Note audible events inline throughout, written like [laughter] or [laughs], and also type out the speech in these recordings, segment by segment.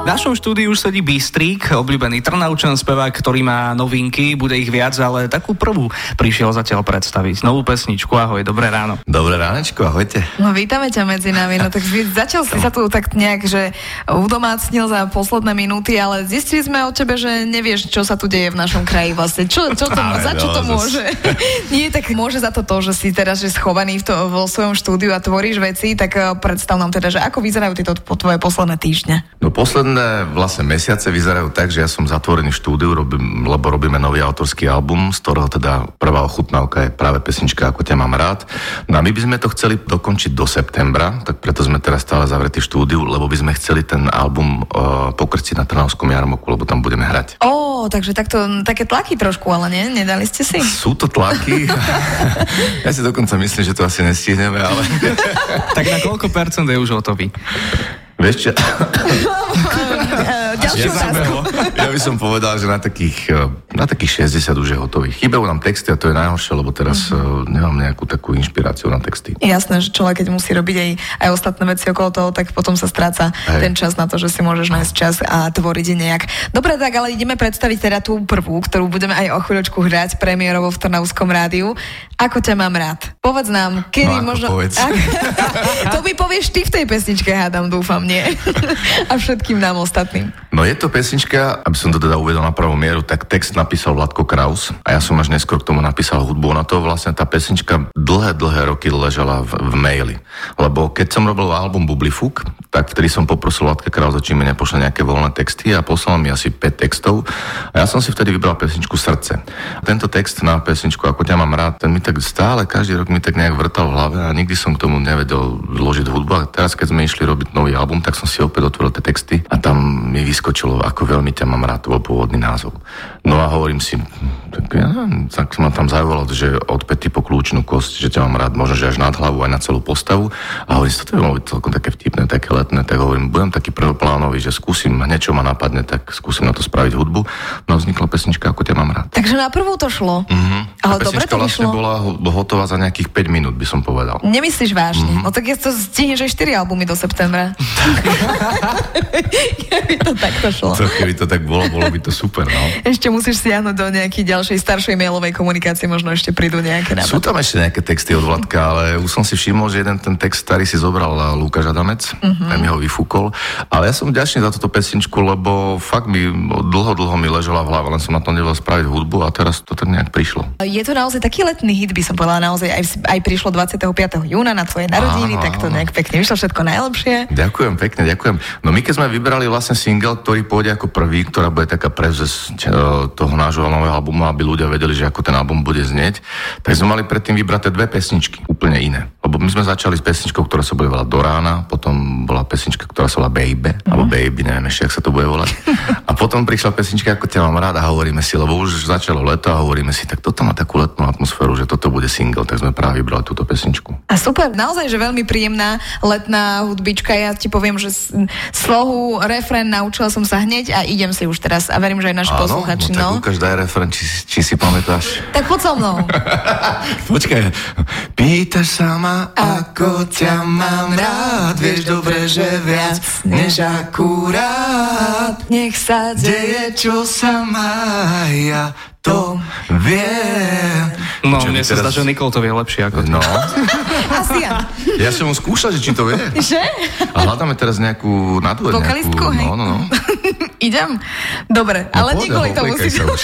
V našom štúdiu už sedí Bystrík, obľúbený Trnaučan spevák, ktorý má novinky, bude ich viac, ale takú prvú prišiel zatiaľ predstaviť. Novú pesničku, ahoj, dobré ráno. Dobré ránečko, ahojte. No vítame ťa medzi nami, no tak začal si sa tu tak nejak, že udomácnil za posledné minúty, ale zistili sme od tebe, že nevieš, čo sa tu deje v našom kraji vlastne. Čo, čo to, ale, za čo to môže? [laughs] Nie, tak môže za to to, že si teraz že schovaný v to, vo svojom štúdiu a tvoríš veci, tak eh, predstav nám teda, že ako vyzerajú tieto tvoje posledné týždne. No posledné vlastne mesiace vyzerajú tak, že ja som zatvorený v štúdiu, robím, lebo robíme nový autorský album, z ktorého teda prvá ochutnávka je práve pesnička Ako ťa mám rád. No a my by sme to chceli dokončiť do septembra, tak preto sme teraz stále zavretí v štúdiu, lebo by sme chceli ten album uh, pokrčiť na Trnavskom jarmoku, lebo tam budeme hrať. Ó, takže takto, také tlaky trošku, ale nie? Nedali ste si? Sú to tlaky. [laughs] ja si dokonca myslím, že to asi nestihneme, ale... tak na koľko percent je už hotový? Vieš čo? [laughs] Ďalšiu ja by som povedal, že na takých, eh, na takých 60 už je hotových. Chýbajú nám texty a to je najhoršie, lebo teraz uh-huh. nemám nejakú takú inšpiráciu na texty. Jasné, že človek, keď musí robiť aj, aj ostatné veci okolo toho, tak potom sa stráca Hej. ten čas na to, že si môžeš nájsť čas a tvoriť nejak. Dobre, tak ale ideme predstaviť teda tú prvú, ktorú budeme aj o chvíľočku hrať premiérovo v Trnavskom rádiu. Ako ťa mám rád? Povedz nám, kedy no, možno... Povedz. [laughs] to mi povieš ty v tej pesničke, hádam, dúfam, nie? [laughs] a všetkým nám ostatným. No je to pesnička, aby som to teda uvedol na pravú mieru, tak text napísal Vladko Kraus a ja som až neskôr k tomu napísal hudbu. Na to vlastne tá pesnička dlhé, dlhé roky ležala v, v maili. Lebo keď som robil album Bublifuk, tak vtedy som poprosil Vladka Krausa, či mi nepošle nejaké voľné texty a poslal mi asi 5 textov a ja som si vtedy vybral pesničku Srdce. Tento text na pesničku Ako ťa mám rád, ten mi tak stále každý rok mi tak nejak vrtal v hlave a nikdy som k tomu nevedel zložiť hudbu. A teraz, keď sme išli robiť nový album, tak som si opäť otvoril tie texty a tam mi vyskočilo, ako veľmi ťa mám rád, to bol pôvodný názov. No a hovorím si, tak, ja, tak ma tam zaujalo, že od pety po kľúčnú kosť, že ťa mám rád, možno, že až nad hlavu, aj na celú postavu. A hovorím si, toto je byť celkom také vtipné, také letné, tak hovorím, budem taký prvoplánový, že skúsim hneď, čo ma napadne, tak skúsim na to spraviť hudbu. No vznikla pesnička, ako ťa mám rád. Takže na prvú to šlo. Mm-hmm. Ale dobre to vlastne vyšlo. bola hotová za nejakých 5 minút, by som povedal. Nemyslíš vážne? Mm-hmm. No tak ja to stihneš aj 4 albumy do septembra. [laughs] [laughs] Keby to takto šlo. To, keby to tak bolo, bolo by to super, no. Ešte musíš siahnuť do nejakej ďalšej staršej mailovej komunikácie, možno ešte prídu nejaké nápady. Sú tam ešte nejaké texty od Vladka, ale už som si všimol, že jeden ten text starý si zobral Lukáš Adamec, uh-huh. mi ho vyfúkol. Ale ja som vďačný za túto pesničku, lebo fakt mi dlho, dlho mi ležela v hlave, len som na to nevedel spraviť hudbu a teraz to tak nejak prišlo. Je to naozaj taký letný hit, by som povedala, naozaj aj, aj prišlo 25. júna na tvoje narodiny, áno, tak to nejak pekne vyšlo všetko najlepšie. Ďakujem pekne, ďakujem. No my keď sme vybrali vlastne single, ktorý pôjde ako prvý, ktorá bude taká prevzes e, toho nášho nového albumu, aby ľudia vedeli, že ako ten album bude znieť, tak sme mali predtým vybrať dve pesničky, úplne iné. Lebo my sme začali s pesničkou, ktorá sa bude volať Do rána, potom bola pesnička, ktorá sa volá Baby, uh-huh. alebo Baby, neviem ešte, ak sa to bude volať. A potom prišla pesnička, ako ťa mám rád a hovoríme si, lebo už začalo leto a hovoríme si, tak toto má takú letnú atmosféru, že toto bude single, tak sme práve vybrali túto pesničku. A super, naozaj, že veľmi príjemná letná hudbička. Ja ti poviem, že slohu, refrén naučila som sa hneď a idem si už teraz a verím, že aj naši posluchači. No, tak no. ukáž, daj refrén, či, či si pamätáš. Tak poď so mnou. [laughs] Počkaj. Pýtaš sa ma, ako ťa mám rád, vieš dobre, že viac než akurát. Nech sa deje, čo sa má, ja to viem. No, mne sa zdá, že Nikol to vie lepšie ako No. [laughs] [laughs] Ja. Som skúšal, že či to vie. Že? A hľadáme teraz nejakú nadúed. Vokalistku, hej? No, no, no. [laughs] Idem? Dobre, No, ale poď, sa to... už.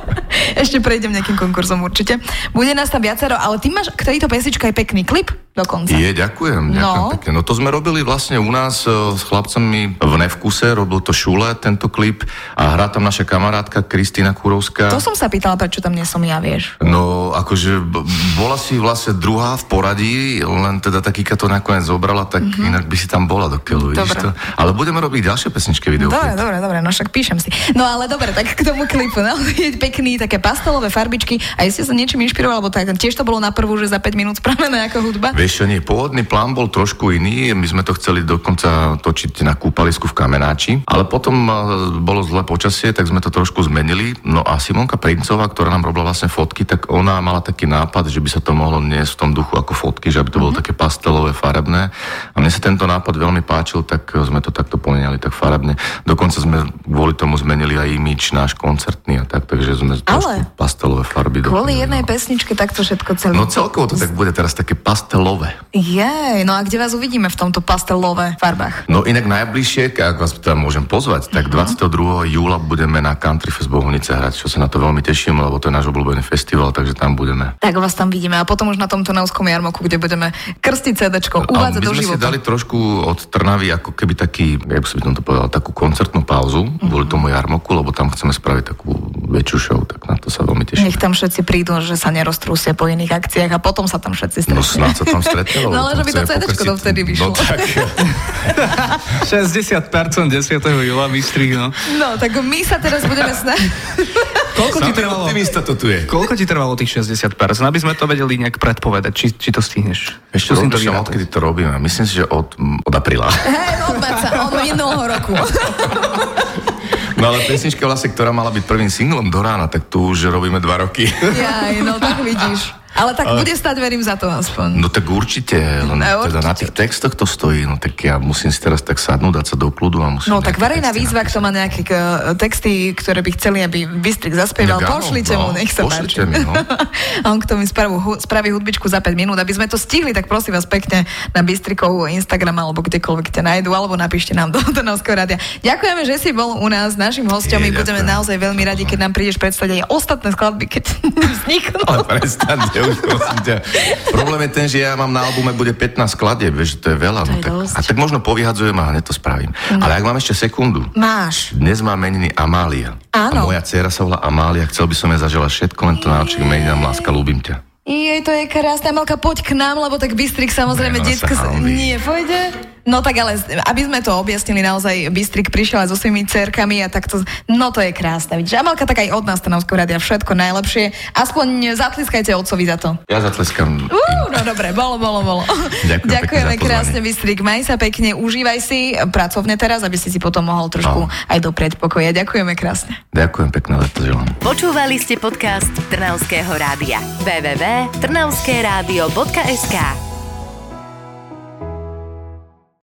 [laughs] Ešte prejdem nejakým konkurzom určite. Bude nás tam viacero, ale ty máš k tejto pesničke aj pekný klip dokonca. Je, ďakujem, ďakujem No. pekne. No to sme robili vlastne u nás e, s chlapcami v Nevkuse, robil to Šule, tento klip a hrá tam naša kamarátka Kristýna Kurovská. To som sa pýtala, prečo tam nie som ja, vieš. No, akože b- bola si vlastne druhá v poradí, len teda takýka to nakoniec zobrala, tak mm-hmm. inak by si tam bola do keľu, vidíš to? Ale budeme robiť ďalšie pesničky video. Dobre, dobre, dobre, no však píšem si. No ale dobre, tak k tomu klipu, no, [laughs] je pekný, také pastelové farbičky. A ste sa niečím inšpiroval, lebo tak, tiež to bolo na prvú, že za 5 minút spravené ako hudba? Vieš čo, nie, pôvodný plán bol trošku iný, my sme to chceli dokonca točiť na kúpalisku v Kamenáči, ale potom e, bolo zlé počasie, tak sme to trošku zmenili. No a Simonka Princová, ktorá nám robila vlastne fotky, tak ona mala taký nápad, že by sa to mohlo niesť v tom duchu ako fotky, že aby to bolo mm-hmm. také pastelové, farebné. A mne sa tento nápad veľmi páčil, tak sme to takto pomeniali tak farebne. Dokonca sme kvôli tomu zmenili aj imič náš koncertný a tak, takže sme ale pastelové farby. Kvôli jednej no. pesničke takto všetko celé. No celkovo to tak bude teraz také pastelové. Jej, no a kde vás uvidíme v tomto pastelové farbách? No inak najbližšie, ak vás tam môžem pozvať, tak uh-huh. 22. júla budeme na Country Fest Bohunice hrať, čo sa na to veľmi teším, lebo to je náš obľúbený festival, takže tam budeme. Tak vás tam vidíme a potom už na tomto Nauskom jarmoku, kde budeme krstiť CD, uvádzať do života. si dali trošku od Trnavy ako keby taký, jak by som to povedal, takú koncertnú pauzu uh-huh. kvôli tomu jarmoku, lebo tam chceme spraviť takú väčšiu show, tak na to sa veľmi teším. Nech tam všetci prídu, že sa neroztrúsia po iných akciách a potom sa tam všetci stretnú. No snáď sa tam [laughs] stretnú. no ale že by to CD vtedy vyšlo. No tak. 60% 10. júla vystrih, no. No, tak my sa teraz budeme snažiť. Koľko ti trvalo? Optimista to tu je. Koľko ti trvalo tých 60%? Aby sme to vedeli nejak predpovedať, či, či to stihneš. Ešte rozmýšľam, odkedy to robíme. Myslím si, že od, od apríla. Hej, od marca, od minulého roku. No ale pesnička vlastne, ktorá mala byť prvým singlom do rána, tak tu už robíme dva roky. Jaj, no tak vidíš. Ale tak ale... bude stať, verím za to aspoň. No tak určite, len no, teda na tých textoch to stojí, no tak ja musím si teraz tak sadnúť, dať sa do kľudu a musím... No tak verejná výzva, kto má nejaké uh, texty, ktoré by chceli, aby Bystrik zaspieval, ja, pošlite no, mu, nech sa páči. Mi, no. [laughs] a on k tomu spraví, spraví hudbičku za 5 minút, aby sme to stihli, tak prosím vás pekne na Bystrikov Instagram alebo kdekoľvek ťa nájdu, alebo napíšte nám do [laughs] Trnavského rádia. Ďakujeme, že si bol u nás našim hostom. My budeme naozaj veľmi radi, keď nám prídeš predstaviť aj ostatné skladby, keď [laughs] vzniknú. Ale už, prosím ťa. Problém je ten, že ja mám na albume bude 15 skladieb, vieš, že to je veľa. To no, je tak, a tak možno povyhadzujem a hneď to spravím. No. Ale ak mám ešte sekundu. Máš. Dnes má meniny Amália. Áno. A moja dcera sa volá Amália. Chcel by som jej zaželať všetko, len to najlepšie meninám, láska, ľúbim ťa. Jej, to je krásne. Malka, poď k nám, lebo tak Bystrik samozrejme, detsko... Nie, pôjde? No tak ale, aby sme to objasnili naozaj, Bystrik prišiel aj so svojimi cerkami a takto, no to je krásne. Vidíš, Amelka, tak aj od nás Trnavského radia všetko najlepšie. Aspoň zatleskajte otcovi za to. Ja zatleskám. Uh, no dobre, bolo, bolo, bolo. [laughs] Ďakujem Ďakujeme krásne, Bystrik. Maj sa pekne, užívaj si pracovne teraz, aby si si potom mohol trošku no. aj do predpokoja. Ďakujeme krásne. Ďakujem pekne, leto želám. Počúvali ste podcast Trnavského rádia. www.trnavskeradio.sk